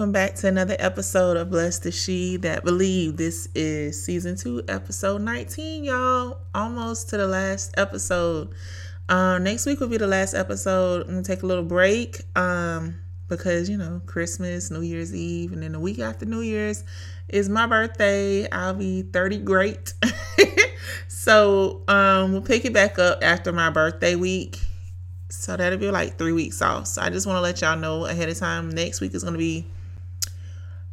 welcome back to another episode of Blessed is She That Believe. This is season two, episode 19, y'all. Almost to the last episode. Um, next week will be the last episode. I'm gonna take a little break. Um, because you know, Christmas, New Year's Eve, and then the week after New Year's is my birthday. I'll be 30 great. so um we'll pick it back up after my birthday week so that'll be like three weeks off. So I just want to let y'all know ahead of time. Next week is going to be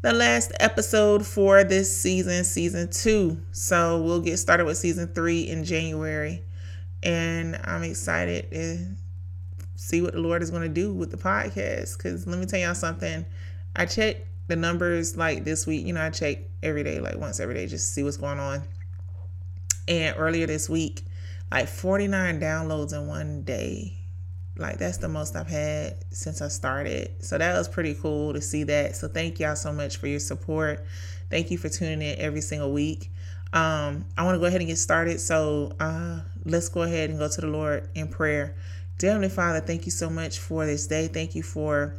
the last episode for this season, season two. So we'll get started with season three in January. And I'm excited to see what the Lord is going to do with the podcast. Because let me tell y'all something. I check the numbers like this week. You know, I check every day, like once every day, just to see what's going on. And earlier this week, like 49 downloads in one day like that's the most I've had since I started. So that was pretty cool to see that. So thank y'all so much for your support. Thank you for tuning in every single week. Um, I want to go ahead and get started. So uh, let's go ahead and go to the Lord in prayer. Dear Heavenly Father, thank you so much for this day. Thank you for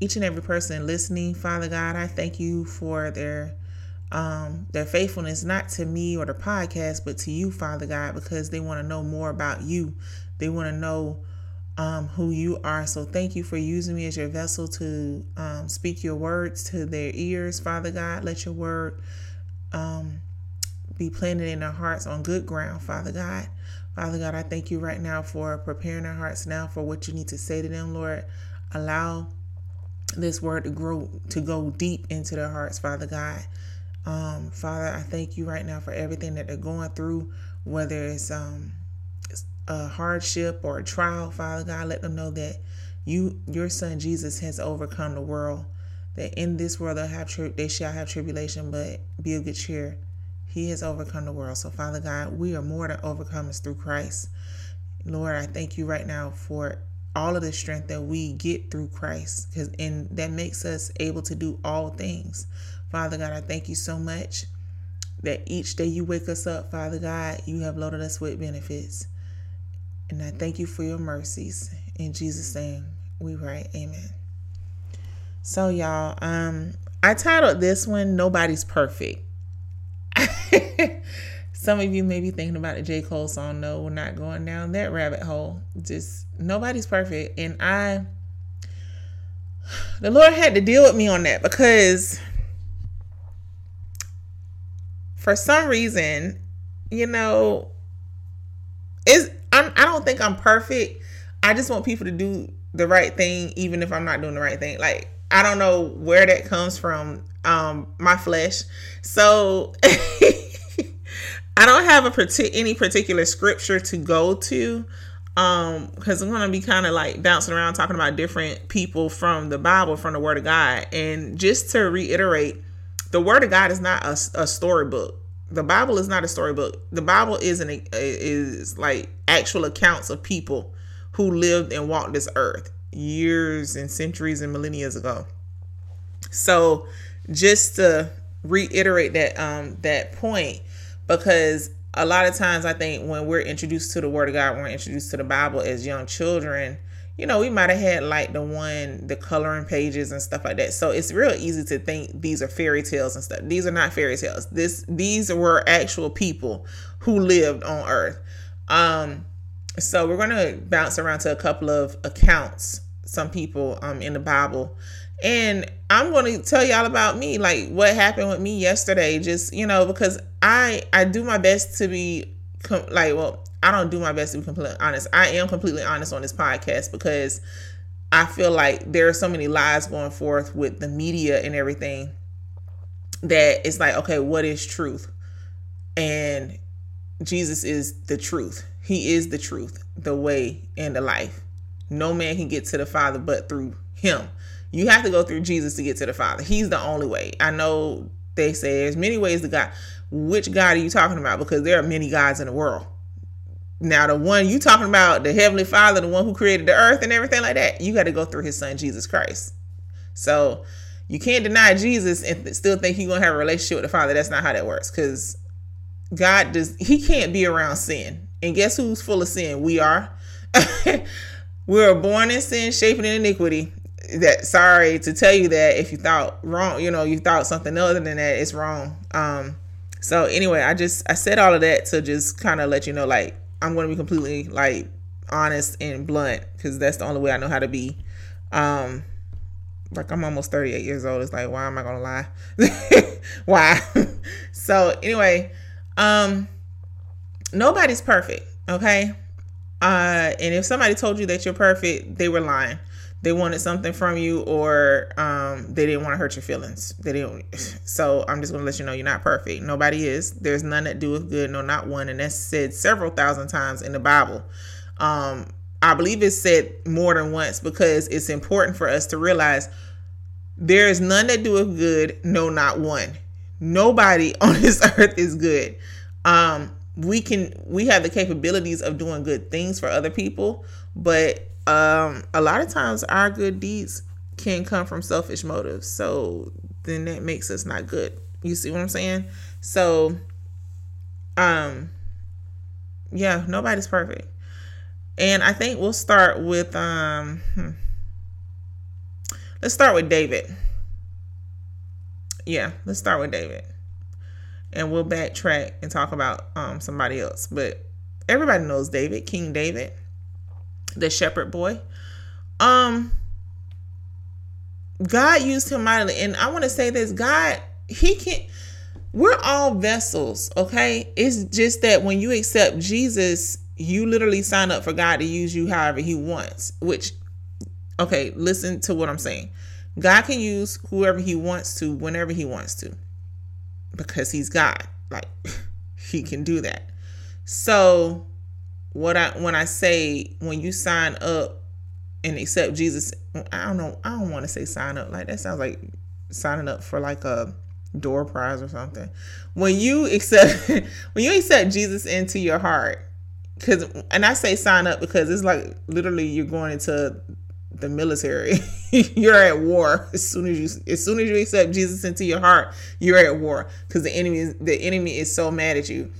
each and every person listening, Father God. I thank you for their um, their faithfulness, not to me or the podcast, but to you, Father God, because they want to know more about you. They want to know um, who you are. So thank you for using me as your vessel to um, speak your words to their ears, Father God. Let your word um, be planted in their hearts on good ground, Father God. Father God, I thank you right now for preparing our hearts now for what you need to say to them, Lord. Allow this word to grow, to go deep into their hearts, Father God. Um, Father, I thank you right now for everything that they're going through, whether it's um, a hardship or a trial, Father God, let them know that you, your Son Jesus, has overcome the world. That in this world they have tri- they shall have tribulation, but be of good cheer. He has overcome the world. So, Father God, we are more than overcomers through Christ. Lord, I thank you right now for all of the strength that we get through Christ, because and that makes us able to do all things. Father God, I thank you so much that each day you wake us up, Father God, you have loaded us with benefits. And I thank you for your mercies. In Jesus' name, we pray. Amen. So, y'all, um, I titled this one Nobody's Perfect. Some of you may be thinking about the J. Cole song. No, we're not going down that rabbit hole. Just nobody's perfect. And I, the Lord had to deal with me on that because for some reason, you know, it's I'm, I don't think I'm perfect. I just want people to do the right thing, even if I'm not doing the right thing. Like I don't know where that comes from. Um, my flesh. So I don't have a partic- any particular scripture to go to um because i'm gonna be kind of like bouncing around talking about different people from the bible from the word of god and just to reiterate the word of god is not a, a storybook the Bible is not a storybook. The Bible is an is like actual accounts of people who lived and walked this earth years and centuries and millennia ago. So just to reiterate that um that point because a lot of times I think when we're introduced to the word of God, we're introduced to the Bible as young children, you know, we might have had like the one, the coloring pages and stuff like that. So it's real easy to think these are fairy tales and stuff. These are not fairy tales. This these were actual people who lived on Earth. Um, so we're gonna bounce around to a couple of accounts, some people um in the Bible. And I'm to tell y'all about me, like what happened with me yesterday. Just you know, because I I do my best to be like well I don't do my best to be completely honest. I am completely honest on this podcast because I feel like there are so many lies going forth with the media and everything that it's like, okay, what is truth? And Jesus is the truth. He is the truth, the way, and the life. No man can get to the Father but through him. You have to go through Jesus to get to the Father. He's the only way. I know they say there's many ways to God. Which God are you talking about? Because there are many gods in the world. Now, the one you talking about, the Heavenly Father, the one who created the earth and everything like that, you got to go through his son, Jesus Christ. So you can't deny Jesus and still think you're going to have a relationship with the Father. That's not how that works because God does, he can't be around sin. And guess who's full of sin? We are. we are born in sin, shaping in iniquity. that sorry to tell you that if you thought wrong, you know, you thought something other than that, it's wrong. Um, so anyway, I just I said all of that to just kind of let you know, like I'm going to be completely like honest and blunt because that's the only way I know how to be. Um, like I'm almost 38 years old. It's like, why am I gonna lie? why? so anyway, um, nobody's perfect, okay? Uh, and if somebody told you that you're perfect, they were lying. They wanted something from you, or um, they didn't want to hurt your feelings. They didn't. So I'm just gonna let you know you're not perfect. Nobody is. There's none that doeth good, no, not one. And that's said several thousand times in the Bible. Um, I believe it's said more than once because it's important for us to realize there is none that doeth good, no, not one. Nobody on this earth is good. Um, we can we have the capabilities of doing good things for other people, but um, a lot of times our good deeds can come from selfish motives. So then that makes us not good. You see what I'm saying? So um yeah, nobody's perfect. And I think we'll start with um hmm. let's start with David. Yeah, let's start with David. And we'll backtrack and talk about um somebody else. But everybody knows David, King David, the shepherd boy. Um God used him mightily. And I want to say this, God, he can we're all vessels, okay? It's just that when you accept Jesus, you literally sign up for God to use you however He wants. Which, okay, listen to what I'm saying. God can use whoever He wants to, whenever He wants to, because He's God. Like, He can do that. So, what I when I say when you sign up and accept Jesus, I don't know. I don't want to say sign up. Like that sounds like signing up for like a door prize or something. When you accept when you accept Jesus into your heart because and I say sign up because it's like literally you're going into the military. you're at war as soon as you as soon as you accept Jesus into your heart, you're at war because the enemy is the enemy is so mad at you.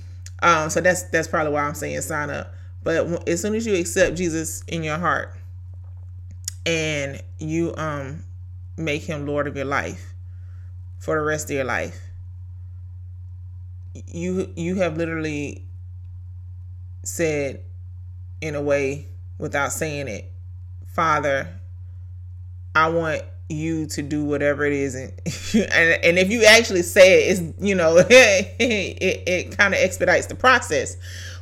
Um, so that's that's probably why I'm saying sign up. But as soon as you accept Jesus in your heart and you um make him Lord of your life for the rest of your life, you you have literally said in a way without saying it, Father, I want you to do whatever it is. And and, and if you actually say it it's you know it, it, it kind of expedites the process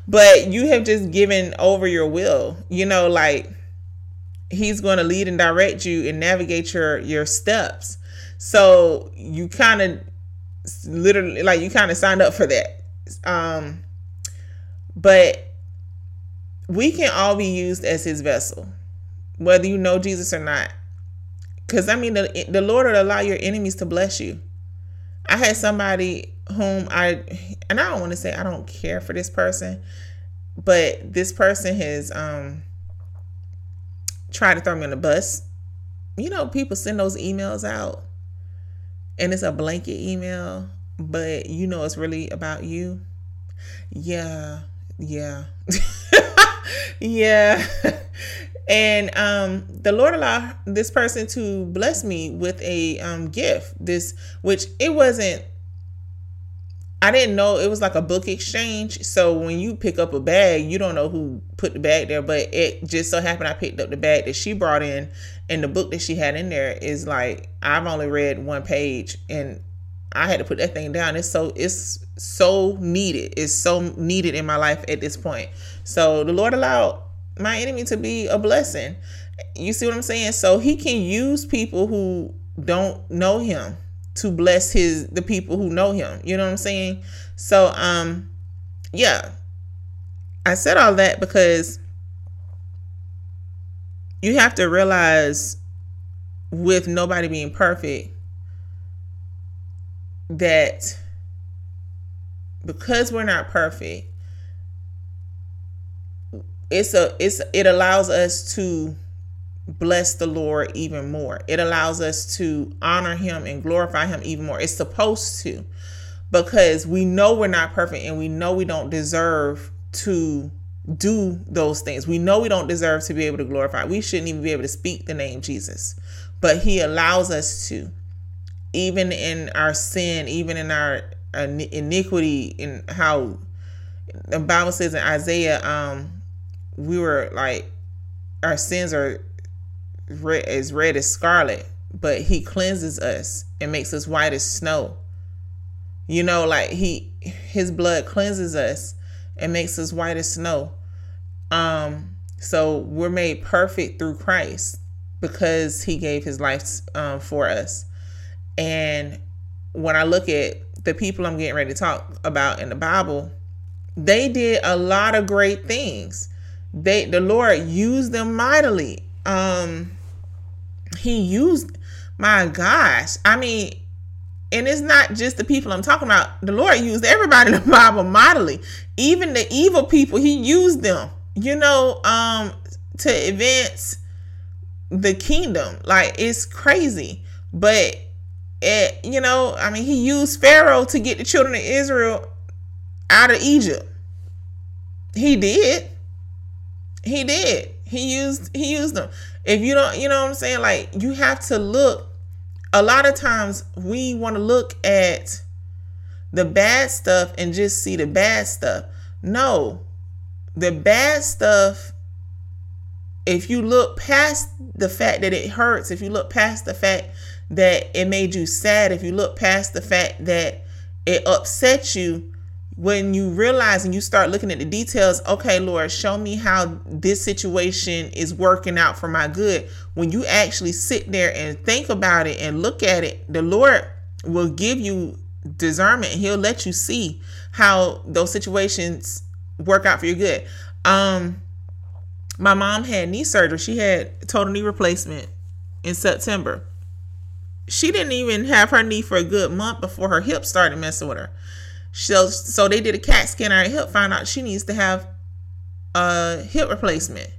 but you have just given over your will you know like he's going to lead and direct you and navigate your your steps so you kind of literally like you kind of signed up for that um but we can all be used as his vessel, whether you know Jesus or not. Because, I mean, the, the Lord will allow your enemies to bless you. I had somebody whom I, and I don't want to say I don't care for this person, but this person has um tried to throw me on the bus. You know, people send those emails out and it's a blanket email, but you know it's really about you. Yeah, yeah. yeah. And um the Lord allowed this person to bless me with a um gift. This which it wasn't I didn't know it was like a book exchange. So when you pick up a bag, you don't know who put the bag there, but it just so happened I picked up the bag that she brought in and the book that she had in there is like I've only read one page and I had to put that thing down. It's so it's so needed. It's so needed in my life at this point. So the Lord allowed my enemy to be a blessing. You see what I'm saying? So he can use people who don't know him to bless his the people who know him. You know what I'm saying? So um yeah. I said all that because you have to realize with nobody being perfect that because we're not perfect, it's a it's it allows us to bless the Lord even more. It allows us to honor him and glorify him even more. It's supposed to because we know we're not perfect and we know we don't deserve to do those things. We know we don't deserve to be able to glorify. We shouldn't even be able to speak the name Jesus. but he allows us to even in our sin even in our iniquity in how the bible says in isaiah um we were like our sins are red, as red as scarlet but he cleanses us and makes us white as snow you know like he his blood cleanses us and makes us white as snow um so we're made perfect through christ because he gave his life um, for us. And when I look at the people I'm getting ready to talk about in the Bible, they did a lot of great things. They the Lord used them mightily. Um he used my gosh. I mean, and it's not just the people I'm talking about. The Lord used everybody in the Bible mightily. Even the evil people, he used them, you know, um, to advance the kingdom. Like it's crazy. But it, you know, I mean, he used Pharaoh to get the children of Israel out of Egypt. He did. He did. He used he used them. If you don't, you know what I'm saying? Like you have to look a lot of times we want to look at the bad stuff and just see the bad stuff. No. The bad stuff if you look past the fact that it hurts, if you look past the fact that it made you sad, if you look past the fact that it upset you, when you realize and you start looking at the details, okay, Lord, show me how this situation is working out for my good. When you actually sit there and think about it and look at it, the Lord will give you discernment. He'll let you see how those situations work out for your good. Um, my mom had knee surgery. She had total knee replacement in September. She didn't even have her knee for a good month before her hip started messing with her. So, so they did a CAT scan on her hip, found out she needs to have a hip replacement.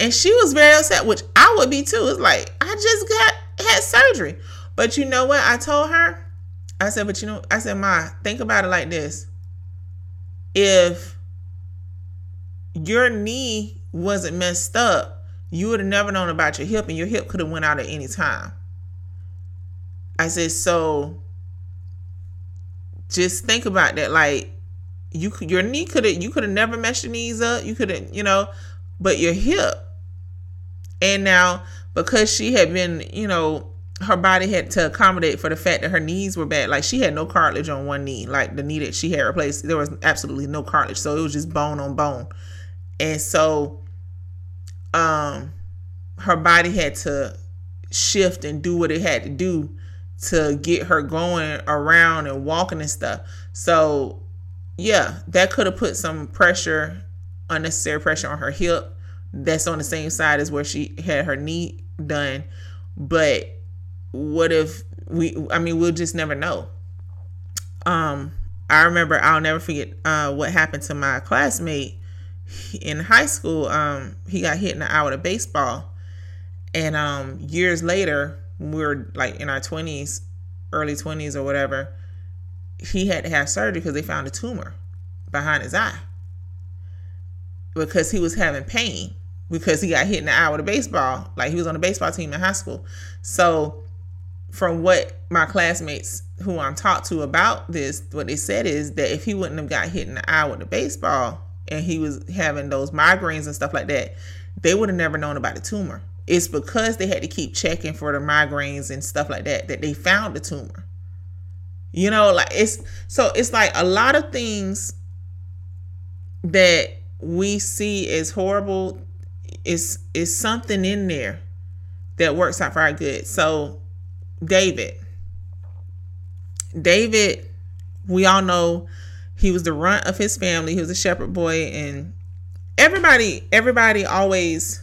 And she was very upset, which I would be too. It's like, I just got had surgery. But you know what? I told her, I said, but you know, I said, Ma, think about it like this. If your knee wasn't messed up, you would have never known about your hip, and your hip could have went out at any time. I said, so just think about that. Like you, your knee could have, you could have never messed your knees up. You could have, you know, but your hip. And now because she had been, you know, her body had to accommodate for the fact that her knees were bad. Like she had no cartilage on one knee, like the knee that she had replaced. There was absolutely no cartilage, so it was just bone on bone. And so um her body had to shift and do what it had to do to get her going around and walking and stuff. So yeah, that could have put some pressure, unnecessary pressure on her hip. That's on the same side as where she had her knee done. But what if we I mean we'll just never know. Um I remember I'll never forget uh what happened to my classmate in high school, um, he got hit in the eye with a baseball. And um, years later, we were like in our 20s, early 20s or whatever, he had to have surgery because they found a tumor behind his eye because he was having pain because he got hit in the eye with a baseball. Like he was on a baseball team in high school. So, from what my classmates who I'm talked to about this, what they said is that if he wouldn't have got hit in the eye with a baseball, and he was having those migraines and stuff like that, they would have never known about the tumor. It's because they had to keep checking for the migraines and stuff like that that they found the tumor. You know, like it's so it's like a lot of things that we see as horrible is is something in there that works out for our good. So David David we all know he was the runt of his family. He was a shepherd boy, and everybody, everybody always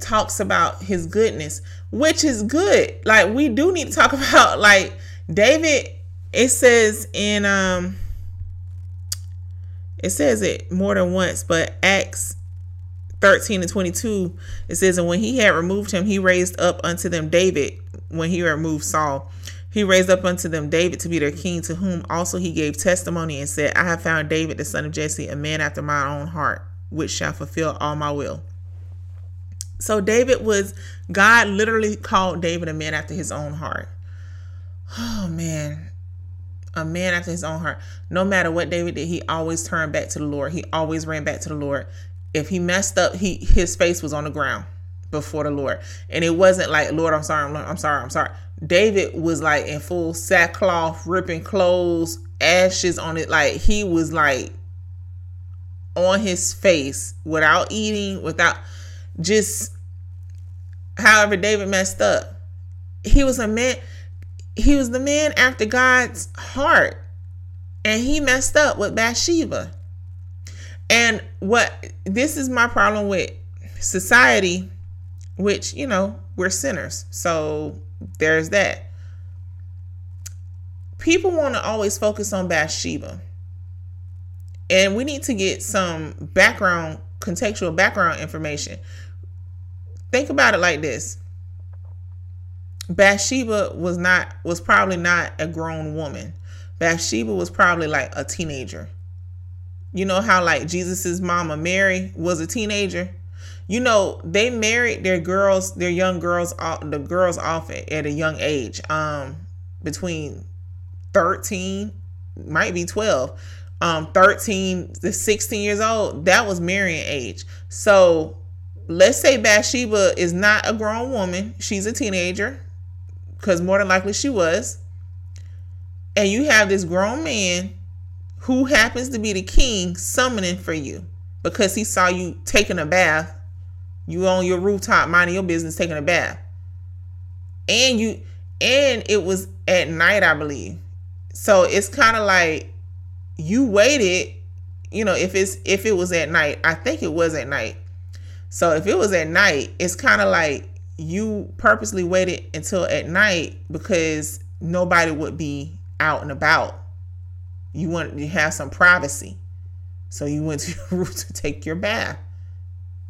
talks about his goodness, which is good. Like we do need to talk about like David. It says in um, it says it more than once, but Acts 13 and 22, it says, And when he had removed him, he raised up unto them David when he removed Saul. He raised up unto them David to be their king, to whom also he gave testimony and said, I have found David, the son of Jesse, a man after my own heart, which shall fulfill all my will. So David was, God literally called David a man after his own heart. Oh man, a man after his own heart. No matter what David did, he always turned back to the Lord. He always ran back to the Lord. If he messed up, he his face was on the ground before the Lord. And it wasn't like, Lord, I'm sorry, I'm, I'm sorry, I'm sorry. David was like in full sackcloth, ripping clothes, ashes on it. Like he was like on his face without eating, without just however David messed up. He was a man, he was the man after God's heart. And he messed up with Bathsheba. And what this is my problem with society, which, you know, we're sinners. So there's that. People want to always focus on Bathsheba. And we need to get some background, contextual background information. Think about it like this. Bathsheba was not was probably not a grown woman. Bathsheba was probably like a teenager. You know how like Jesus's mama Mary was a teenager? you know they married their girls their young girls the girls off at a young age um between 13 might be 12 um 13 to 16 years old that was marrying age so let's say bathsheba is not a grown woman she's a teenager because more than likely she was and you have this grown man who happens to be the king summoning for you because he saw you taking a bath you on your rooftop minding your business, taking a bath. And you and it was at night, I believe. So it's kind of like you waited, you know, if it's if it was at night, I think it was at night. So if it was at night, it's kind of like you purposely waited until at night because nobody would be out and about. You want to have some privacy. So you went to your room to take your bath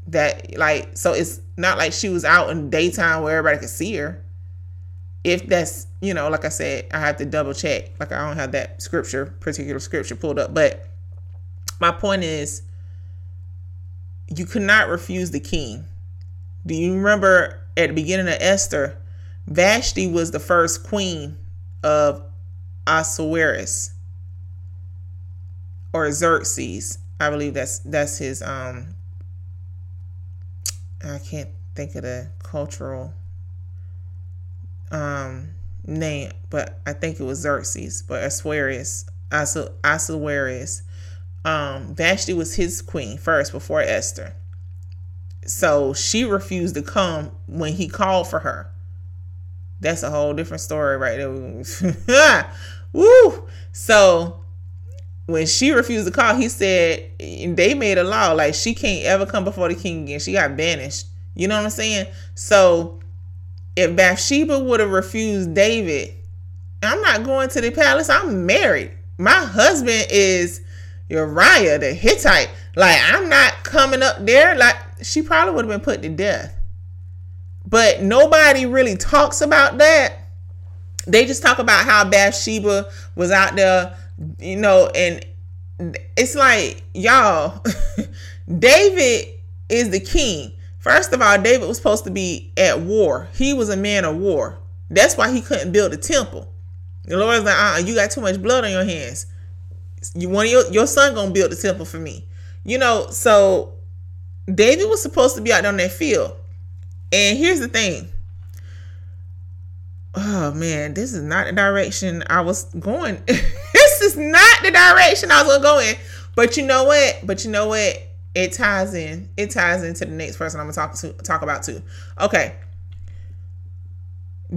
that like so it's not like she was out in daytime where everybody could see her if that's you know like i said i have to double check like i don't have that scripture particular scripture pulled up but my point is you could not refuse the king do you remember at the beginning of esther vashti was the first queen of Ahasuerus or Xerxes. I believe that's that's his um I can't think of the cultural um, name, but I think it was Xerxes, but Assuerus, Assuerus. Um, Vashti was his queen first before Esther. So she refused to come when he called for her. That's a whole different story right there. Woo! So when she refused to call, he said they made a law like she can't ever come before the king again. She got banished. You know what I'm saying? So if Bathsheba would have refused David, I'm not going to the palace. I'm married. My husband is Uriah the Hittite. Like I'm not coming up there. Like she probably would have been put to death. But nobody really talks about that. They just talk about how Bathsheba was out there you know, and it's like, y'all, David is the king. First of all, David was supposed to be at war. He was a man of war. That's why he couldn't build a temple. The Lord's like, uh, you got too much blood on your hands. You want your your son gonna build the temple for me. You know, so David was supposed to be out on that field. And here's the thing oh man, this is not the direction I was going. this is not the direction I was gonna go in. But you know what? But you know what? It ties in. It ties into the next person I'm gonna talk to talk about too. Okay.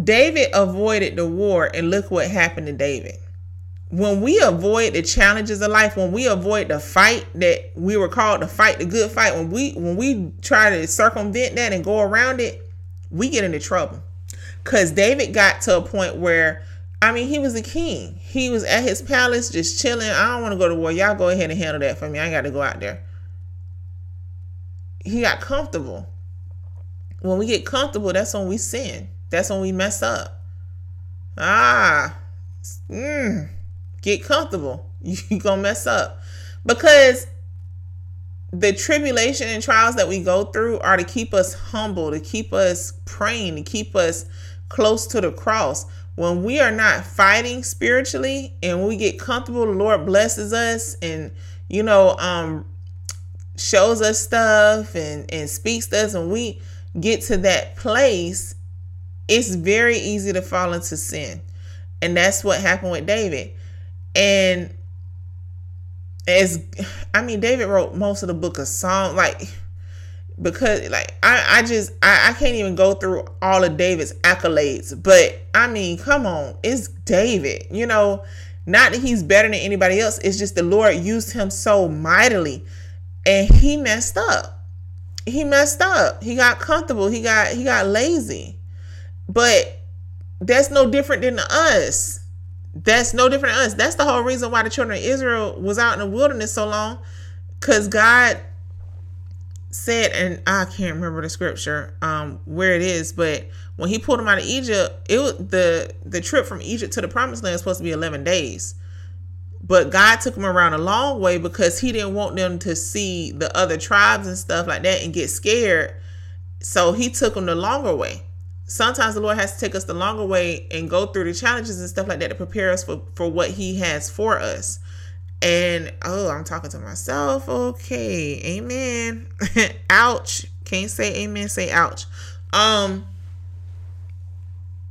David avoided the war, and look what happened to David. When we avoid the challenges of life, when we avoid the fight that we were called to fight, the good fight, when we when we try to circumvent that and go around it, we get into trouble. Because David got to a point where, I mean, he was a king. He was at his palace just chilling. I don't want to go to war. Y'all go ahead and handle that for me. I got to go out there. He got comfortable. When we get comfortable, that's when we sin. That's when we mess up. Ah, mm, get comfortable. You're gonna mess up because the tribulation and trials that we go through are to keep us humble, to keep us praying, to keep us close to the cross. When we are not fighting spiritually and we get comfortable, the Lord blesses us and you know, um shows us stuff and and speaks to us and we get to that place, it's very easy to fall into sin. And that's what happened with David. And as I mean, David wrote most of the book of Psalm, like because like I, I just I, I can't even go through all of David's accolades, but I mean, come on, it's David, you know, not that he's better than anybody else, it's just the Lord used him so mightily and he messed up. He messed up. He got comfortable. He got he got lazy. But that's no different than us. That's no different than us. That's the whole reason why the children of Israel was out in the wilderness so long. Cause God said, and I can't remember the scripture um where it is, but when he pulled them out of Egypt, it was the the trip from Egypt to the promised land was supposed to be 11 days. But God took them around a long way because he didn't want them to see the other tribes and stuff like that and get scared. So he took them the longer way. Sometimes the Lord has to take us the longer way and go through the challenges and stuff like that to prepare us for, for what he has for us. And oh, I'm talking to myself. Okay. Amen. ouch. Can't say amen, say ouch. Um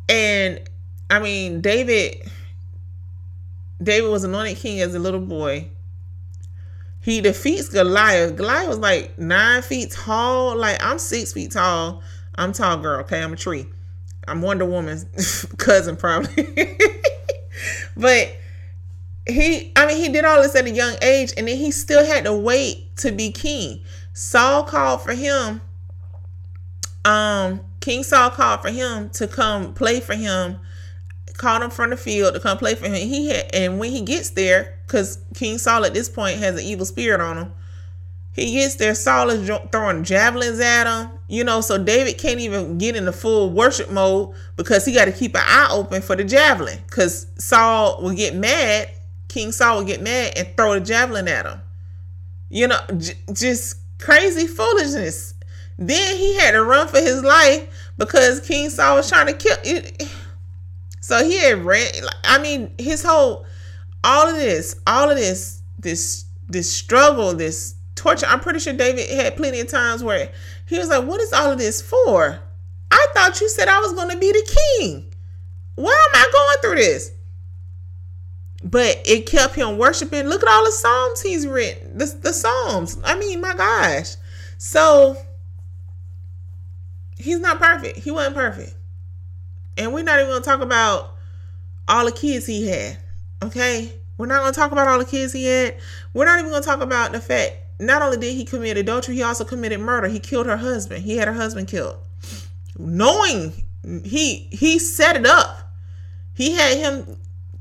and I mean David David was anointed king as a little boy. He defeats Goliath. Goliath was like nine feet tall. Like I'm six feet tall. I'm tall girl. Okay, I'm a tree. I'm Wonder Woman's cousin probably. but he, I mean, he did all this at a young age, and then he still had to wait to be king. Saul called for him. Um, King Saul called for him to come play for him called him from the field to come play for him. He had, and when he gets there, because King Saul at this point has an evil spirit on him, he gets there. Saul is throwing javelins at him, you know. So David can't even get in the full worship mode because he got to keep an eye open for the javelin. Because Saul will get mad. King Saul will get mad and throw the javelin at him. You know, j- just crazy foolishness. Then he had to run for his life because King Saul was trying to kill. It, so he had ran. I mean, his whole, all of this, all of this, this, this struggle, this torture. I'm pretty sure David had plenty of times where he was like, "What is all of this for? I thought you said I was going to be the king. Why am I going through this?" But it kept him worshiping. Look at all the psalms he's written. The, the psalms. I mean, my gosh. So he's not perfect. He wasn't perfect. And we're not even gonna talk about all the kids he had. Okay? We're not gonna talk about all the kids he had. We're not even gonna talk about the fact not only did he commit adultery, he also committed murder. He killed her husband. He had her husband killed. Knowing he he set it up. He had him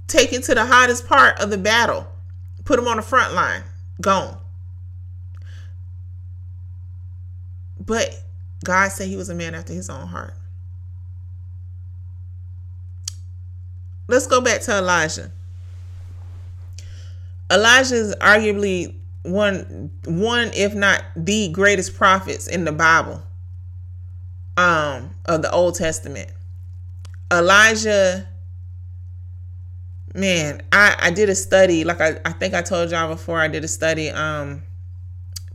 taken to the hottest part of the battle, put him on the front line, gone. But God said he was a man after his own heart. let's go back to Elijah. Elijah is arguably one one if not the greatest prophets in the Bible um of the Old Testament. Elijah man, I I did a study like I I think I told y'all before I did a study um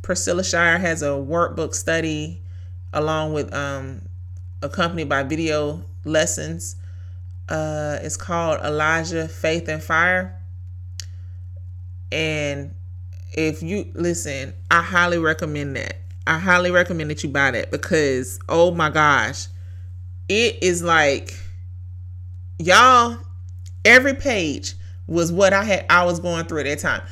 Priscilla Shirer has a workbook study along with um accompanied by video lessons uh, it's called Elijah Faith and Fire. And if you listen, I highly recommend that. I highly recommend that you buy that because oh my gosh, it is like y'all every page was what I had I was going through at that time.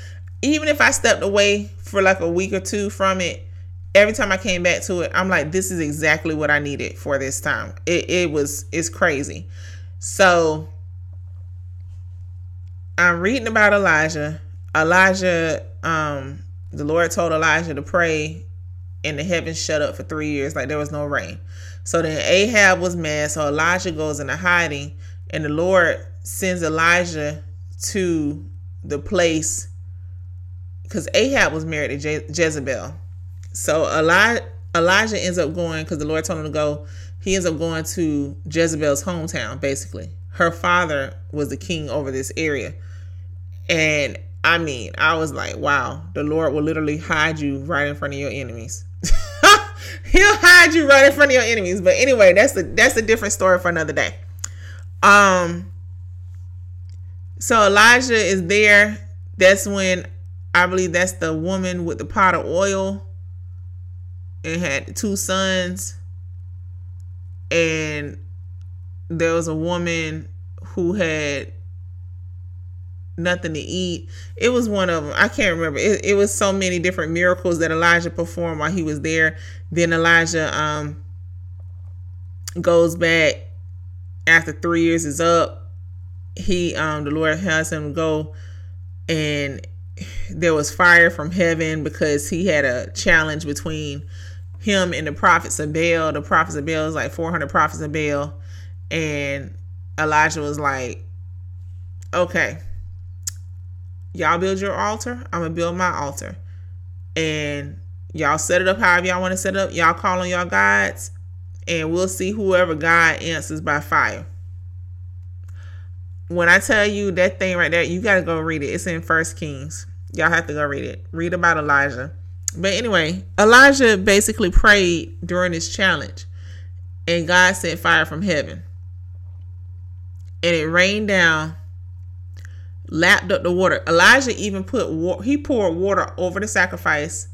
Even if I stepped away for like a week or two from it, every time I came back to it, I'm like, this is exactly what I needed for this time. It it was it's crazy. So I'm reading about Elijah. Elijah, um, the Lord told Elijah to pray and the heavens shut up for three years, like there was no rain. So then Ahab was mad, so Elijah goes into hiding, and the Lord sends Elijah to the place because Ahab was married to Je- Jezebel. so Eli- Elijah ends up going because the Lord told him to go. He ends up going to Jezebel's hometown, basically. Her father was the king over this area. And I mean, I was like, wow, the Lord will literally hide you right in front of your enemies. He'll hide you right in front of your enemies. But anyway, that's a that's a different story for another day. Um so Elijah is there. That's when I believe that's the woman with the pot of oil and had two sons. And there was a woman who had nothing to eat. It was one of them. I can't remember. It, it was so many different miracles that Elijah performed while he was there. Then Elijah um goes back after three years is up. He um the Lord has him go and there was fire from heaven because he had a challenge between him and the prophets of Baal. The prophets of Baal is like 400 prophets of Baal. And Elijah was like, okay, y'all build your altar. I'm to build my altar. And y'all set it up however y'all want to set up. Y'all call on y'all gods. And we'll see whoever God answers by fire. When I tell you that thing right there, you got to go read it. It's in First Kings. Y'all have to go read it. Read about Elijah. But anyway, Elijah basically prayed during this challenge, and God sent fire from heaven. And it rained down, lapped up the water. Elijah even put water, he poured water over the sacrifice,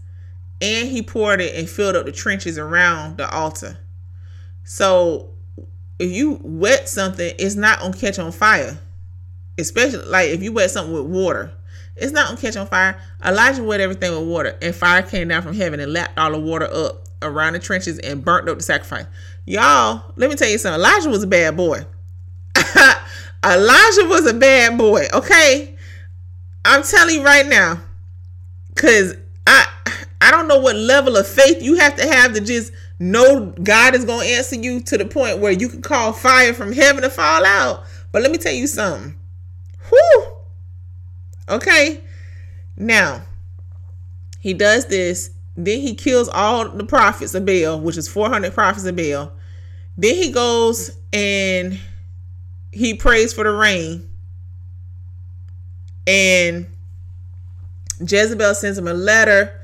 and he poured it and filled up the trenches around the altar. So if you wet something, it's not gonna catch on fire. Especially like if you wet something with water it's not gonna catch on fire. Elijah wet everything with water, and fire came down from heaven and lapped all the water up around the trenches and burnt up the sacrifice. Y'all, let me tell you something. Elijah was a bad boy. Elijah was a bad boy, okay? I'm telling you right now. Cause I I don't know what level of faith you have to have to just know God is gonna answer you to the point where you can call fire from heaven to fall out. But let me tell you something. Whew Okay. Now, he does this. Then he kills all the prophets of Baal, which is 400 prophets of Baal. Then he goes and he prays for the rain. And Jezebel sends him a letter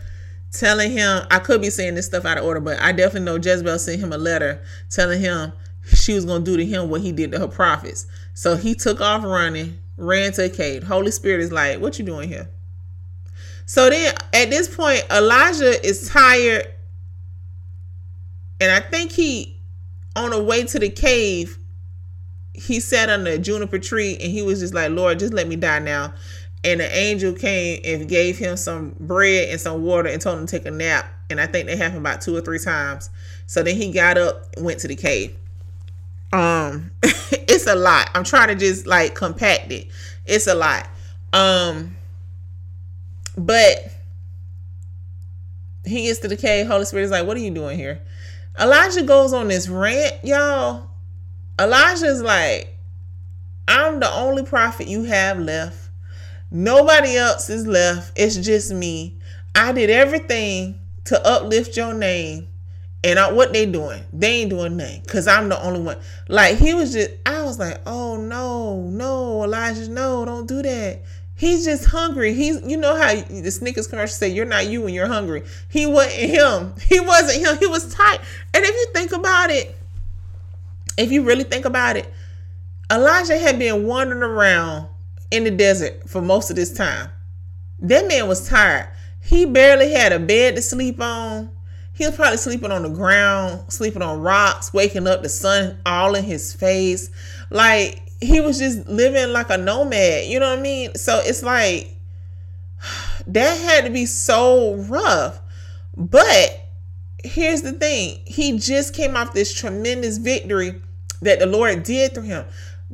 telling him, I could be saying this stuff out of order, but I definitely know Jezebel sent him a letter telling him she was going to do to him what he did to her prophets. So he took off running, ran to a cave. Holy Spirit is like, what you doing here? So then at this point, Elijah is tired. And I think he, on the way to the cave, he sat under a juniper tree and he was just like, Lord, just let me die now. And the angel came and gave him some bread and some water and told him to take a nap. And I think that happened about two or three times. So then he got up and went to the cave. Um, it's a lot. I'm trying to just like compact it. It's a lot. Um, but he gets to the cave. Holy Spirit is like, "What are you doing here?" Elijah goes on this rant, y'all. Elijah's like, "I'm the only prophet you have left. Nobody else is left. It's just me. I did everything to uplift your name." And I, what they doing? They ain't doing nothing because I'm the only one. Like he was just, I was like, oh no, no, Elijah, no, don't do that. He's just hungry. He's, you know how the Snickers commercial say, "You're not you when you're hungry." He wasn't him. He wasn't him. He was tight. And if you think about it, if you really think about it, Elijah had been wandering around in the desert for most of this time. That man was tired. He barely had a bed to sleep on. He was probably sleeping on the ground, sleeping on rocks, waking up the sun all in his face. Like he was just living like a nomad, you know what I mean? So it's like that had to be so rough. But here's the thing he just came off this tremendous victory that the Lord did through him.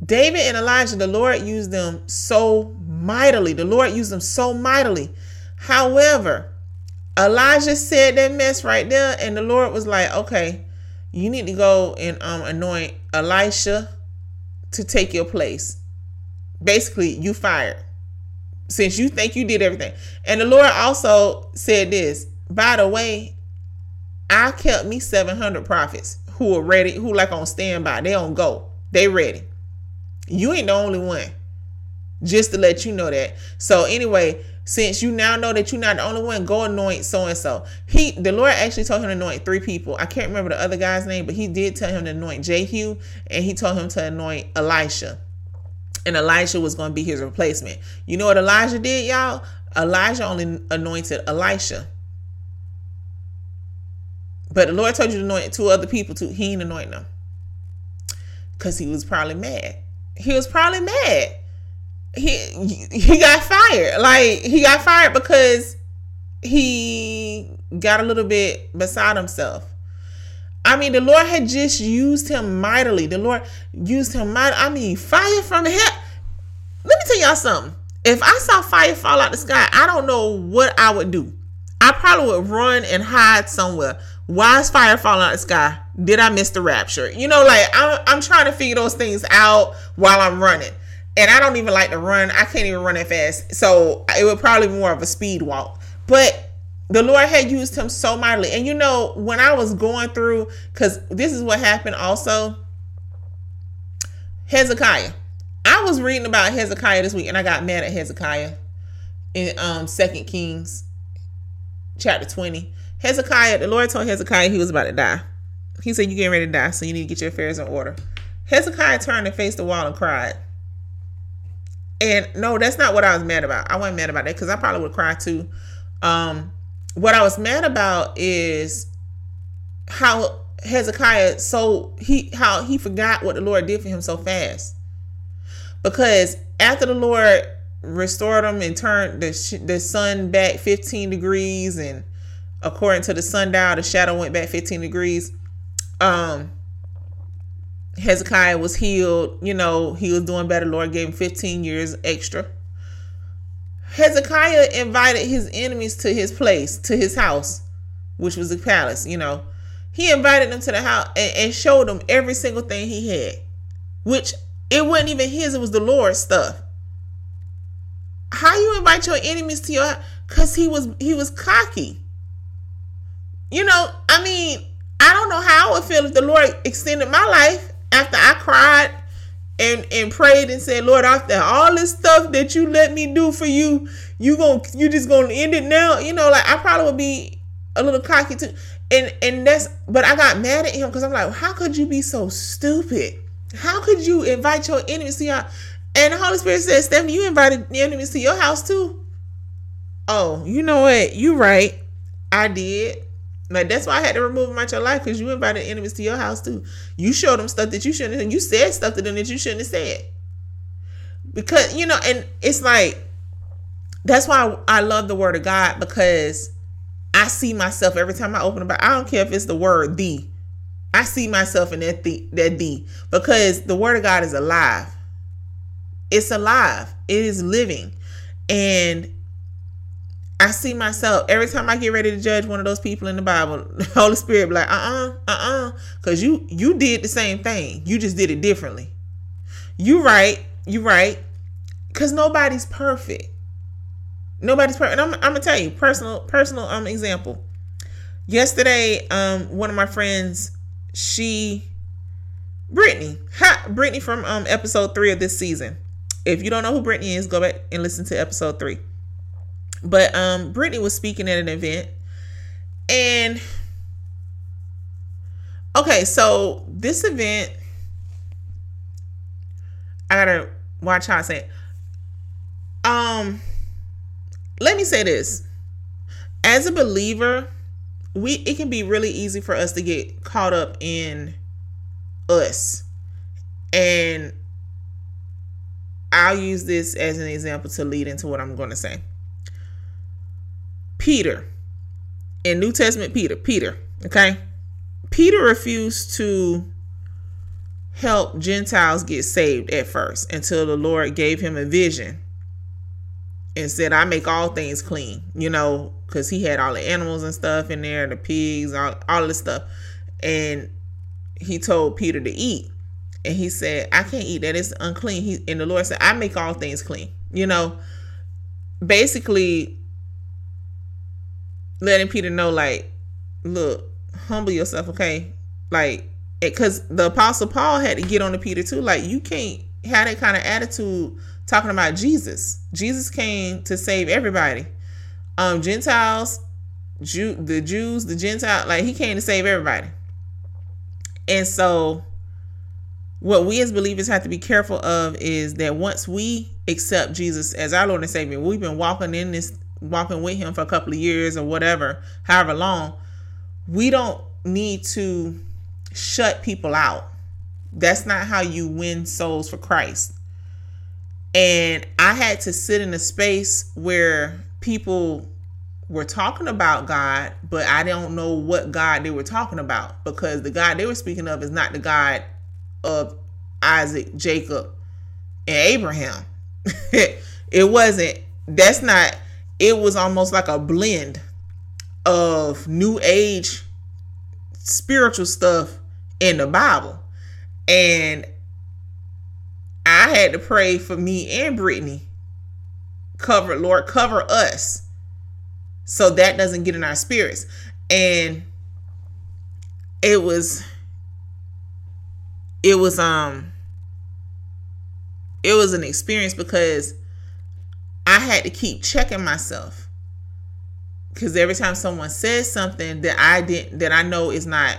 David and Elijah, the Lord used them so mightily. The Lord used them so mightily. However, Elijah said that mess right there, and the Lord was like, okay, you need to go and um, anoint Elisha to take your place. Basically, you fired since you think you did everything. And the Lord also said this by the way, I kept me 700 prophets who are ready, who like on standby. They on go. They ready. You ain't the only one. Just to let you know that. So anyway, since you now know that you're not the only one, go anoint so and so. He, the Lord actually told him to anoint three people. I can't remember the other guy's name, but he did tell him to anoint Jehu, and he told him to anoint Elisha, and Elisha was going to be his replacement. You know what Elijah did, y'all? Elijah only anointed Elisha. But the Lord told you to anoint two other people too. He didn't anoint them. Because he was probably mad. He was probably mad he he got fired. Like he got fired because he got a little bit beside himself. I mean, the Lord had just used him mightily. The Lord used him mightily. I mean, fire from the head. Let me tell y'all something. If I saw fire fall out the sky, I don't know what I would do. I probably would run and hide somewhere. Why is fire falling out of the sky? Did I miss the rapture? You know, like I'm, I'm trying to figure those things out while I'm running and I don't even like to run. I can't even run that fast. So it would probably be more of a speed walk. But the Lord had used him so mightily. And you know, when I was going through, because this is what happened also, Hezekiah. I was reading about Hezekiah this week and I got mad at Hezekiah in um Second Kings chapter 20. Hezekiah, the Lord told Hezekiah he was about to die. He said, You're getting ready to die, so you need to get your affairs in order. Hezekiah turned and faced the wall and cried. And no, that's not what I was mad about. I wasn't mad about that because I probably would cry too. Um, what I was mad about is how Hezekiah so he how he forgot what the Lord did for him so fast. Because after the Lord restored them and turned the the sun back 15 degrees and according to the sundial the shadow went back 15 degrees um Hezekiah was healed. You know, he was doing better. Lord gave him 15 years extra. Hezekiah invited his enemies to his place, to his house, which was the palace, you know. He invited them to the house and, and showed them every single thing he had, which it wasn't even his, it was the Lord's stuff. How you invite your enemies to your cuz he was he was cocky. You know, I mean, I don't know how I would feel if the Lord extended my life after I cried and and prayed and said, Lord, after all this stuff that you let me do for you, you going you just gonna end it now. You know, like I probably would be a little cocky too. And and that's but I got mad at him because I'm like, how could you be so stupid? How could you invite your enemies to your and the Holy Spirit said, Stephanie, you invited the enemies to your house too. Oh, you know what? You right. I did. Like that's why I had to remove them out your life because you invited enemies to your house too. You showed them stuff that you shouldn't have. You said stuff to them that you shouldn't have said. Because you know, and it's like that's why I love the word of God because I see myself every time I open about. I don't care if it's the word the. I see myself in that the that the because the word of God is alive. It's alive. It is living, and I see myself every time I get ready to judge one of those people in the Bible, the Holy Spirit be like, uh-uh, uh-uh. Cause you you did the same thing. You just did it differently. You right, you right. Cause nobody's perfect. Nobody's perfect. And I'm, I'm gonna tell you, personal, personal um example. Yesterday, um, one of my friends, she Brittany. Ha Brittany from um episode three of this season. If you don't know who Brittany is, go back and listen to episode three. But um Brittany was speaking at an event and okay, so this event I gotta watch how I say it. Um let me say this. As a believer, we it can be really easy for us to get caught up in us. And I'll use this as an example to lead into what I'm going to say. Peter, in New Testament, Peter, Peter, okay? Peter refused to help Gentiles get saved at first until the Lord gave him a vision and said, I make all things clean, you know, because he had all the animals and stuff in there, the pigs, all, all this stuff. And he told Peter to eat. And he said, I can't eat that. It's unclean. He, and the Lord said, I make all things clean. You know, basically, letting Peter know, like, look, humble yourself, okay? Like, because the apostle Paul had to get on to Peter too. Like, you can't have that kind of attitude talking about Jesus. Jesus came to save everybody. Um, Gentiles, Jew, the Jews, the Gentile, like he came to save everybody. And so what we as believers have to be careful of is that once we accept Jesus as our Lord and Savior, we've been walking in this walking with him for a couple of years or whatever, however long, we don't need to shut people out. That's not how you win souls for Christ. And I had to sit in a space where people were talking about God, but I don't know what God they were talking about because the God they were speaking of is not the God of Isaac, Jacob, and Abraham. it wasn't, that's not, it was almost like a blend of new age spiritual stuff in the Bible. And I had to pray for me and Brittany. Cover, Lord, cover us so that doesn't get in our spirits. And it was, it was, um, it was an experience because I had to keep checking myself. Because every time someone says something that I didn't, that I know is not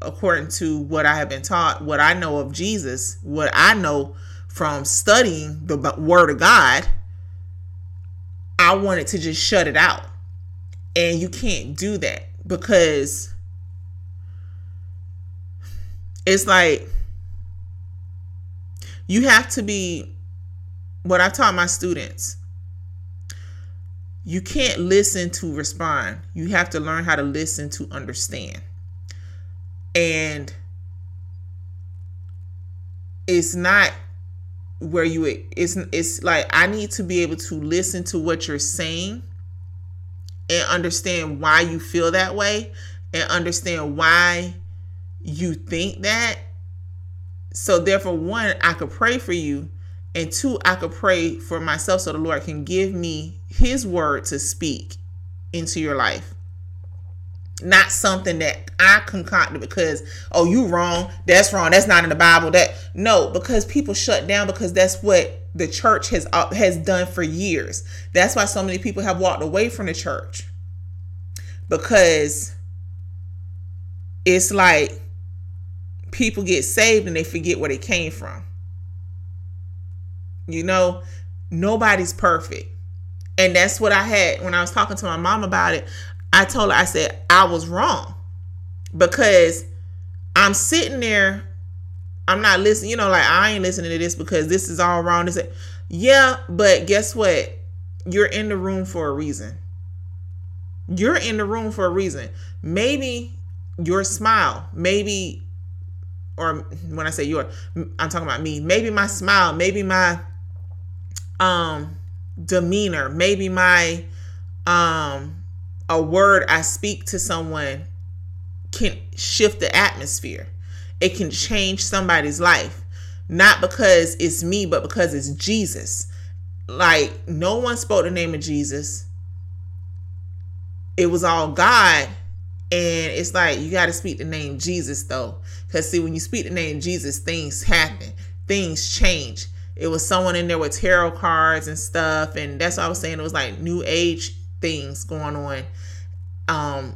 according to what I have been taught, what I know of Jesus, what I know from studying the Word of God, I wanted to just shut it out. And you can't do that because it's like you have to be what I taught my students. You can't listen to respond. You have to learn how to listen to understand. And it's not where you it's it's like I need to be able to listen to what you're saying and understand why you feel that way and understand why you think that. So therefore one I could pray for you and two I could pray for myself so the Lord can give me his word to speak into your life. Not something that I concocted because oh you wrong that's wrong that's not in the Bible that no because people shut down because that's what the church has uh, has done for years. That's why so many people have walked away from the church. Because it's like people get saved and they forget where they came from you know nobody's perfect and that's what I had when I was talking to my mom about it I told her, I said, I was wrong because I'm sitting there. I'm not listening, you know, like I ain't listening to this because this is all wrong. This, yeah, but guess what? You're in the room for a reason. You're in the room for a reason. Maybe your smile, maybe, or when I say your, I'm talking about me. Maybe my smile, maybe my um demeanor, maybe my um a word I speak to someone can shift the atmosphere. It can change somebody's life. Not because it's me, but because it's Jesus. Like, no one spoke the name of Jesus. It was all God. And it's like, you got to speak the name Jesus, though. Because, see, when you speak the name Jesus, things happen, things change. It was someone in there with tarot cards and stuff. And that's what I was saying. It was like new age things going on um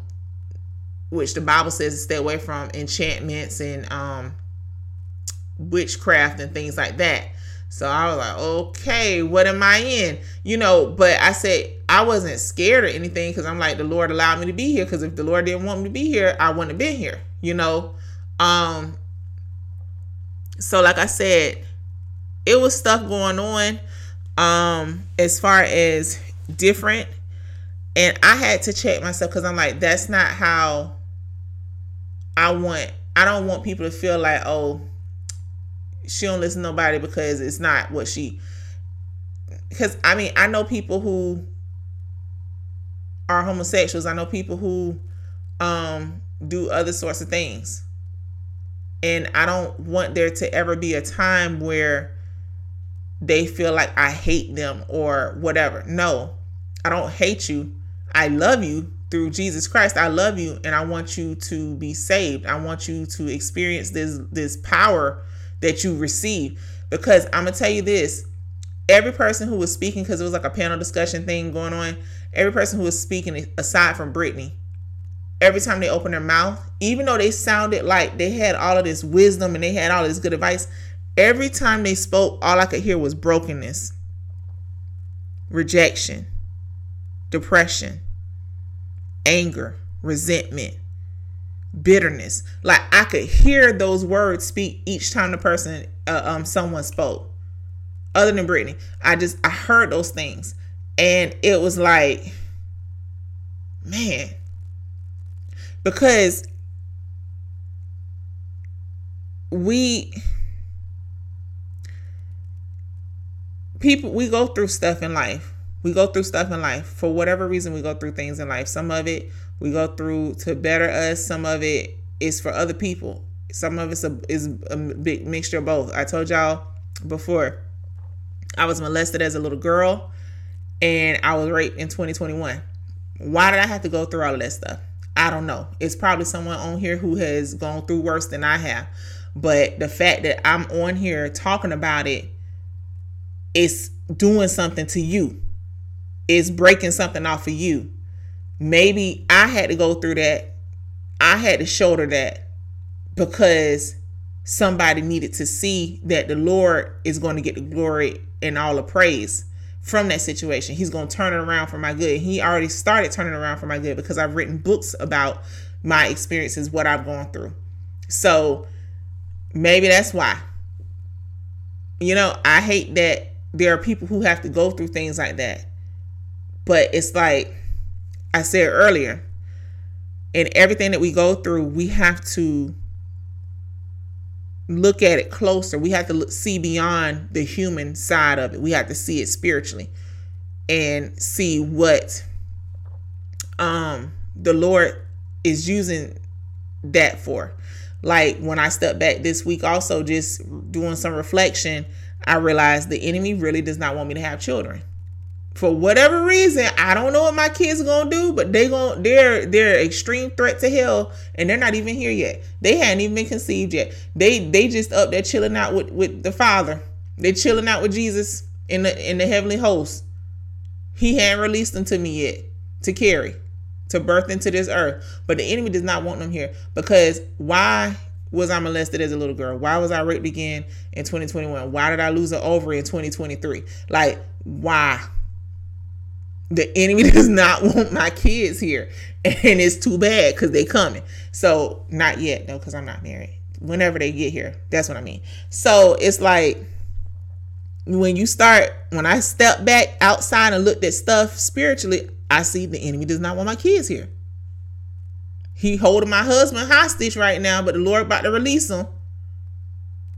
which the bible says to stay away from enchantments and um witchcraft and things like that so i was like okay what am i in you know but i said i wasn't scared or anything because i'm like the lord allowed me to be here because if the lord didn't want me to be here i wouldn't have been here you know um so like i said it was stuff going on um as far as different and I had to check myself because I'm like, that's not how I want. I don't want people to feel like, oh, she don't listen to nobody because it's not what she. Because I mean, I know people who are homosexuals. I know people who um, do other sorts of things, and I don't want there to ever be a time where they feel like I hate them or whatever. No, I don't hate you. I love you through Jesus Christ. I love you and I want you to be saved. I want you to experience this this power that you receive. Because I'm gonna tell you this, every person who was speaking, because it was like a panel discussion thing going on, every person who was speaking, aside from Brittany, every time they opened their mouth, even though they sounded like they had all of this wisdom and they had all this good advice, every time they spoke, all I could hear was brokenness, rejection, depression, anger, resentment, bitterness. Like I could hear those words speak each time the person, uh, um, someone spoke. Other than Brittany, I just I heard those things, and it was like, man, because we people we go through stuff in life. We go through stuff in life. For whatever reason we go through things in life. Some of it we go through to better us. Some of it is for other people. Some of it is a is a big mixture of both. I told y'all before i was molested as a little girl and i was raped in 2021 why did i have to go through all of that stuff? I don't know. It's probably someone on here who has gone through worse than i have. But the fact that i'm on here talking about it, it is doing something to you. Is breaking something off of you. Maybe I had to go through that. I had to shoulder that because somebody needed to see that the Lord is going to get the glory and all the praise from that situation. He's going to turn it around for my good. He already started turning around for my good because I've written books about my experiences, what I've gone through. So maybe that's why. You know, I hate that there are people who have to go through things like that but it's like I said earlier, in everything that we go through, we have to look at it closer. We have to look, see beyond the human side of it. We have to see it spiritually and see what um the Lord is using that for. Like when I stepped back this week also just doing some reflection, I realized the enemy really does not want me to have children for whatever reason, I don't know what my kids are gonna do, but they going they're they're extreme threat to hell, and they're not even here yet. They hadn't even been conceived yet. They they just up there chilling out with with the Father. They chilling out with Jesus in the in the heavenly host. He hadn't released them to me yet to carry, to birth into this earth. But the enemy does not want them here because why was I molested as a little girl? Why was I raped again in 2021? Why did I lose an ovary in 2023? Like why? The enemy does not want my kids here. And it's too bad because they coming. So not yet though because i'm not married. Whenever they get here that's what i mean. So it's like when you start when i step back outside and looked at stuff spiritually i see the enemy does not want my kids here. He holding my husband hostage right now but the lord about to release him.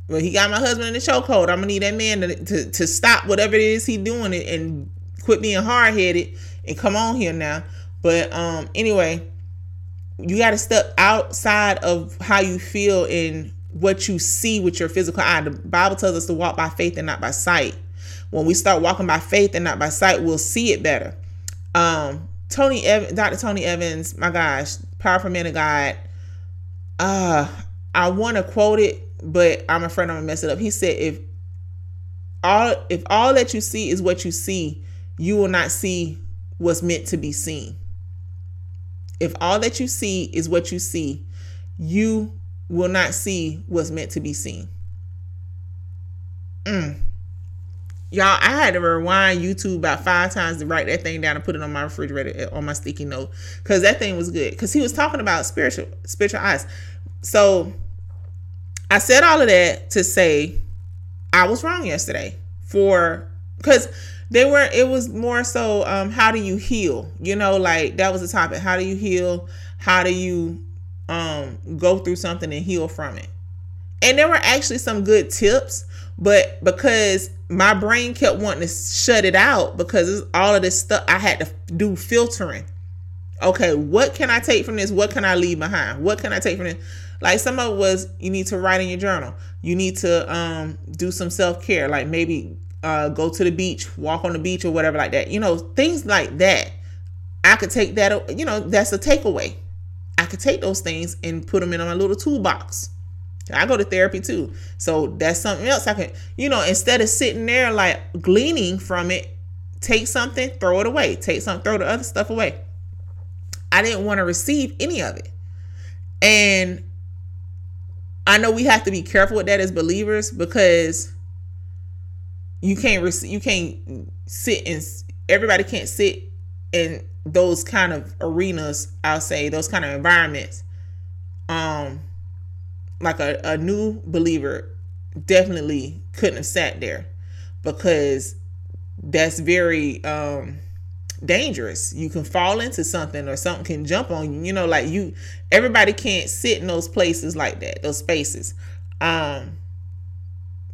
Well, he got my husband in the chokehold. I'm gonna need that man to, to, to stop whatever it is he doing it and quit being hard headed and come on here now. But um, anyway, you got to step outside of how you feel in what you see with your physical eye. The Bible tells us to walk by faith and not by sight. When we start walking by faith and not by sight, we'll see it better. Um, Tony Evans, Dr. Tony Evans, my gosh, powerful man of God. Uh, I want to quote it, but I'm afraid I'm gonna mess it up. He said, "If all if all that you see is what you see, you will not see what's meant to be seen. If all that you see is what you see, you will not see what's meant to be seen. Mm. Y'all, I had to rewind YouTube about five times to write that thing down and put it on my refrigerator eh, on my sticky note because that thing was good. Because he was talking about spiritual spiritual eyes. So I said all of that to say I was wrong yesterday for because they were it was more so um how do you heal? You know like that was the topic. How do you heal? How do you um go through something and heal from it? And there were actually some good tips but because my brain kept wanting to shut it out because all of this stuff i had to do filtering. Okay what can i take from this? What can i leave behind? What can i take from this? Like some of it was you need to write in your journal. You need to um do some self-care. Like maybe uh, go to the beach, walk on the beach or whatever like that. You know, things like that. I could take that, you know, that's a takeaway. I could take those things and put them in my little toolbox. I go to therapy too. So that's something else I can, you know, instead of sitting there like gleaning from it, take something, throw it away. Take something, throw the other stuff away. I didn't want to receive any of it. And I know we have to be careful with that as believers because you can't receive, you can't sit and everybody can't sit in those kind of arenas, I'll say, those kind of environments. Um like a, a new believer definitely couldn't have sat there because that's very um dangerous. You can fall into something or something can jump on you. You know, like you everybody can't sit in those places like that, those spaces. Um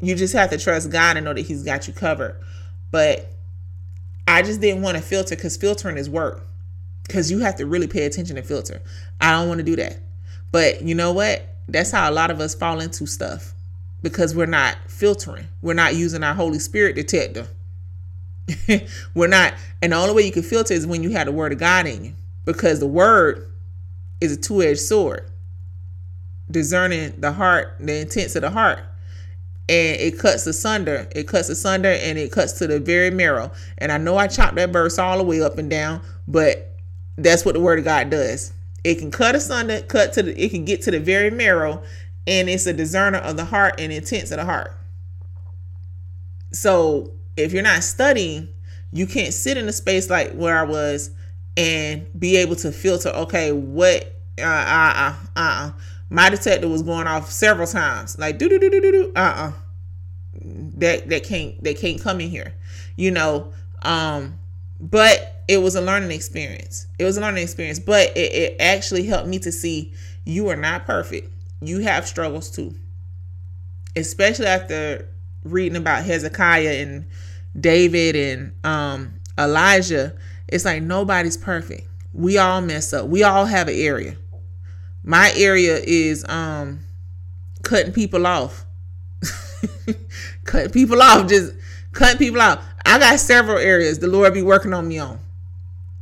you just have to trust God and know that He's got you covered. But I just didn't want to filter because filtering is work. Because you have to really pay attention to filter. I don't want to do that. But you know what? That's how a lot of us fall into stuff because we're not filtering. We're not using our Holy Spirit detector. we're not, and the only way you can filter is when you have the Word of God in you because the Word is a two edged sword, discerning the heart, the intents of the heart. And it cuts asunder. It cuts asunder and it cuts to the very marrow. And I know I chopped that verse all the way up and down, but that's what the Word of God does. It can cut asunder, cut to the, it can get to the very marrow, and it's a discerner of the heart and intents of the heart. So if you're not studying, you can't sit in a space like where I was and be able to filter. Okay, what? Uh, uh, uh, uh. My detector was going off several times, like do do do do do do. Uh, uh. That that can't that can't come in here, you know. Um, but it was a learning experience. It was a learning experience, but it, it actually helped me to see you are not perfect. You have struggles too. Especially after reading about Hezekiah and David and um, Elijah, it's like nobody's perfect. We all mess up. We all have an area. My area is um, cutting people off. cutting people off, just cutting people off. I got several areas the Lord be working on me on.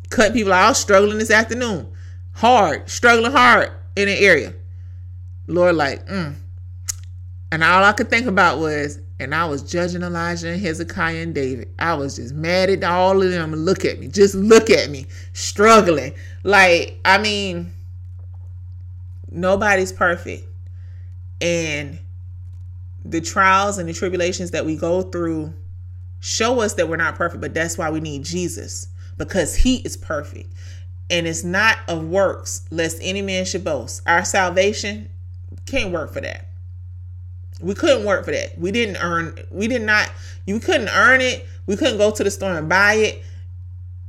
cutting people out. Struggling this afternoon. Hard. Struggling hard in an area. Lord, like, mm. And all I could think about was, and I was judging Elijah and Hezekiah and David. I was just mad at all of them. Look at me. Just look at me. Struggling. Like, I mean, nobody's perfect. And the trials and the tribulations that we go through show us that we're not perfect, but that's why we need Jesus because he is perfect. And it's not of works, lest any man should boast. Our salvation can't work for that. We couldn't work for that. We didn't earn, we did not, you couldn't earn it. We couldn't go to the store and buy it.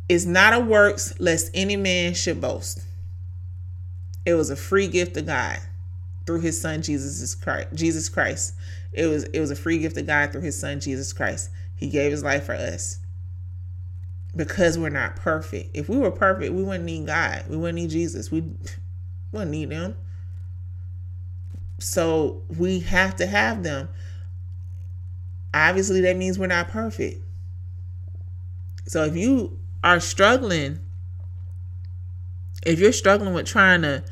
It's not of works, lest any man should boast. It was a free gift of God through his son Jesus Christ. Jesus Christ. It was it was a free gift of God through his son Jesus Christ. He gave his life for us because we're not perfect. If we were perfect, we wouldn't need God. We wouldn't need Jesus. We wouldn't need them. So we have to have them. Obviously, that means we're not perfect. So if you are struggling, if you're struggling with trying to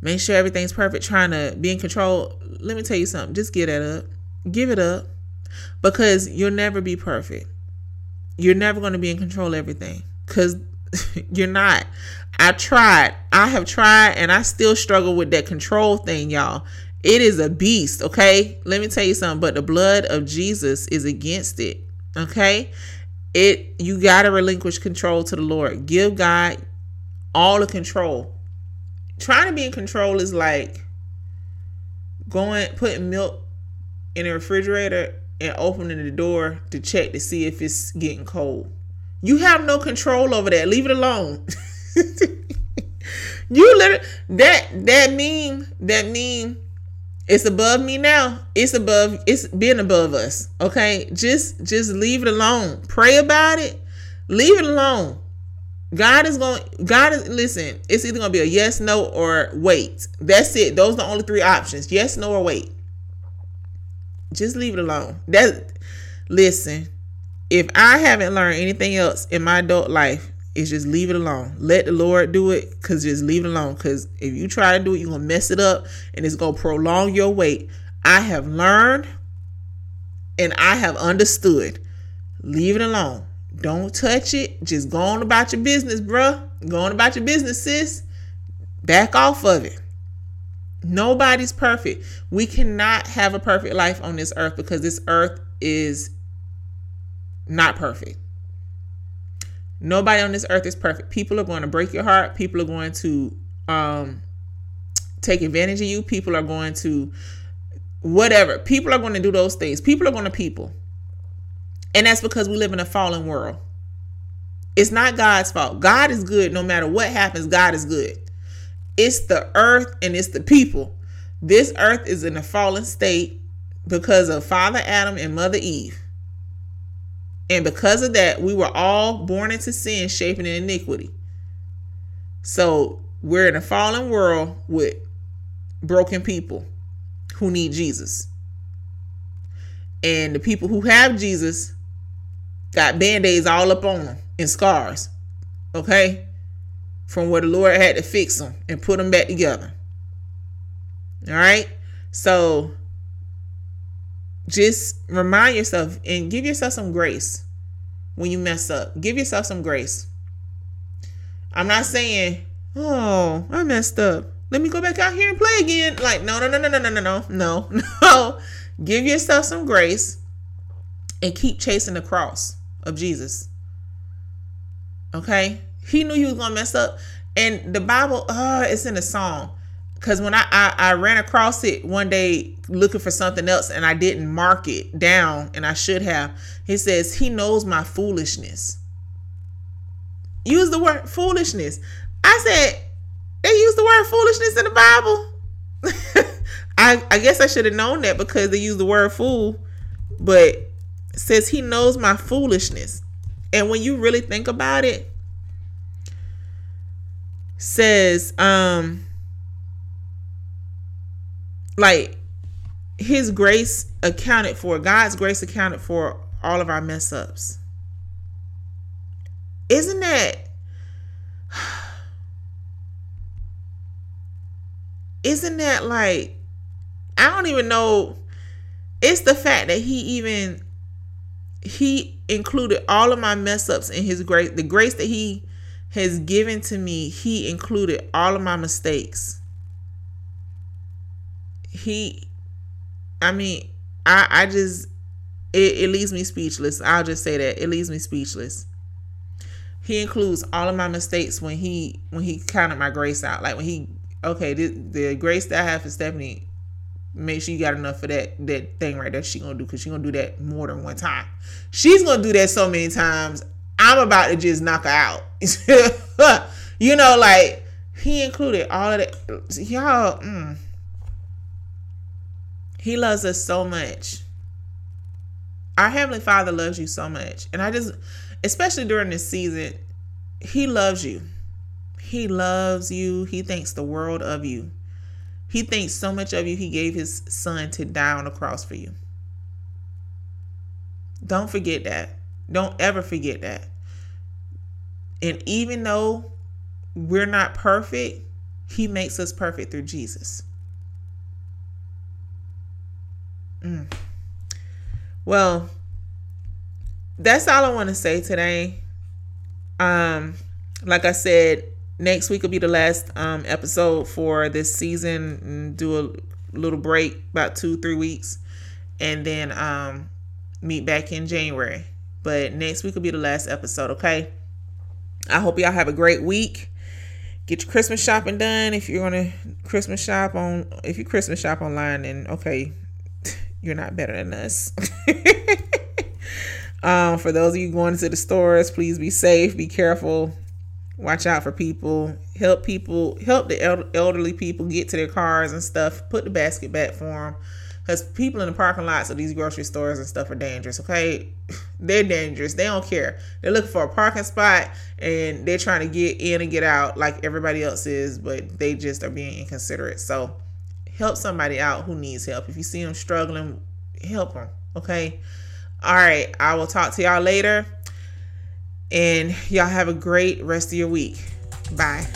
make sure everything's perfect, trying to be in control, let me tell you something. Just give that up. Give it up because you'll never be perfect. You're never going to be in control of everything because you're not. I tried. I have tried and I still struggle with that control thing, y'all. It is a beast, okay? Let me tell you something, but the blood of Jesus is against it, okay? It you got to relinquish control to the Lord. Give God all the control. Trying to be in control is like going putting milk in a refrigerator and opening the door to check to see if it's getting cold. You have no control over that. Leave it alone. you literally that that meme that meme it's above me now. It's above it's been above us. Okay? Just just leave it alone. Pray about it. Leave it alone. God is going God is listen, it's either going to be a yes, no or wait. That's it. Those are the only three options. Yes, no or wait. Just leave it alone. That listen, if I haven't learned anything else in my adult life, is just leave it alone. Let the Lord do it because just leave it alone. Because if you try to do it, you're to mess it up and it's to prolong your wait. I have learned and I have understood. Leave it alone. Don't touch it. Just go on about your business, bruh. Go on about your business, sis. Back off of it. Nobody's perfect. We cannot have a perfect life on this earth because this earth is not perfect. Nobody on this earth is perfect. People are going to break your heart. People are going to um, take advantage of you. People are going to whatever. People are going to do those things. People are going to people. And that's because we live in a fallen world. It's not God's fault. God is good no matter what happens. God is good. It's the earth and it's the people. This earth is in a fallen state because of Father Adam and Mother Eve. And because of that, we were all born into sin, shaping in iniquity. So we're in a fallen world with broken people who need Jesus. And the people who have Jesus got band aids all up on them and scars. Okay? From where the Lord had to fix them and put them back together. All right? So just remind yourself and give yourself some grace when you mess up. Give yourself some grace. I'm not saying, oh, I messed up. Let me go back out here and play again. Like, no, no, no, no, no, no, no, no, no. Give yourself some grace and keep chasing the cross of Jesus. Okay? He knew he was gonna mess up. And the Bible, uh, it's in a song because when I, I, I ran across it one day looking for something else and I didn't mark it down and I should have. He says he knows my foolishness. Use the word foolishness. I said they use the word foolishness in the Bible. I I guess I should have known that because they use the word fool, but says he knows my foolishness. And when you really think about it, says um like his grace accounted for God's grace accounted for all of our mess ups. Isn't that isn't that like I don't even know it's the fact that he even he included all of my mess ups in his grace the grace that he has given to me he included all of my mistakes he I mean, I I just it, it leaves me speechless. I'll just say that. It leaves me speechless. He includes all of my mistakes when he when he counted my grace out. Like when he okay, the, the grace that I have for Stephanie, make sure you got enough for that that thing right there. She gonna do because she gonna do that more than one time. She's gonna do that so many times. I'm about to just knock her out. you know, like he included all of that. Y'all. Mm, he loves us so much. Our Heavenly Father loves you so much. And I just, especially during this season, He loves you. He loves you. He thinks the world of you. He thinks so much of you, He gave His Son to die on the cross for you. Don't forget that. Don't ever forget that. And even though we're not perfect, He makes us perfect through Jesus. Mm. Well, that's all I want to say today. Um, like I said, next week will be the last um episode for this season. Do a little break, about two, three weeks, and then um meet back in January. But next week will be the last episode, okay? I hope y'all have a great week. Get your Christmas shopping done. If you're gonna Christmas shop on if you Christmas shop online, then okay, you're not better than us. um, for those of you going to the stores, please be safe, be careful, watch out for people, help people, help the elderly people get to their cars and stuff. Put the basket back for them. Because people in the parking lots of these grocery stores and stuff are dangerous, okay? They're dangerous. They don't care. They're looking for a parking spot and they're trying to get in and get out like everybody else is, but they just are being inconsiderate. So help somebody out who needs help. If you see them struggling, help them. Okay. All right. I will talk to y'all later. And y'all have a great rest of your week. Bye.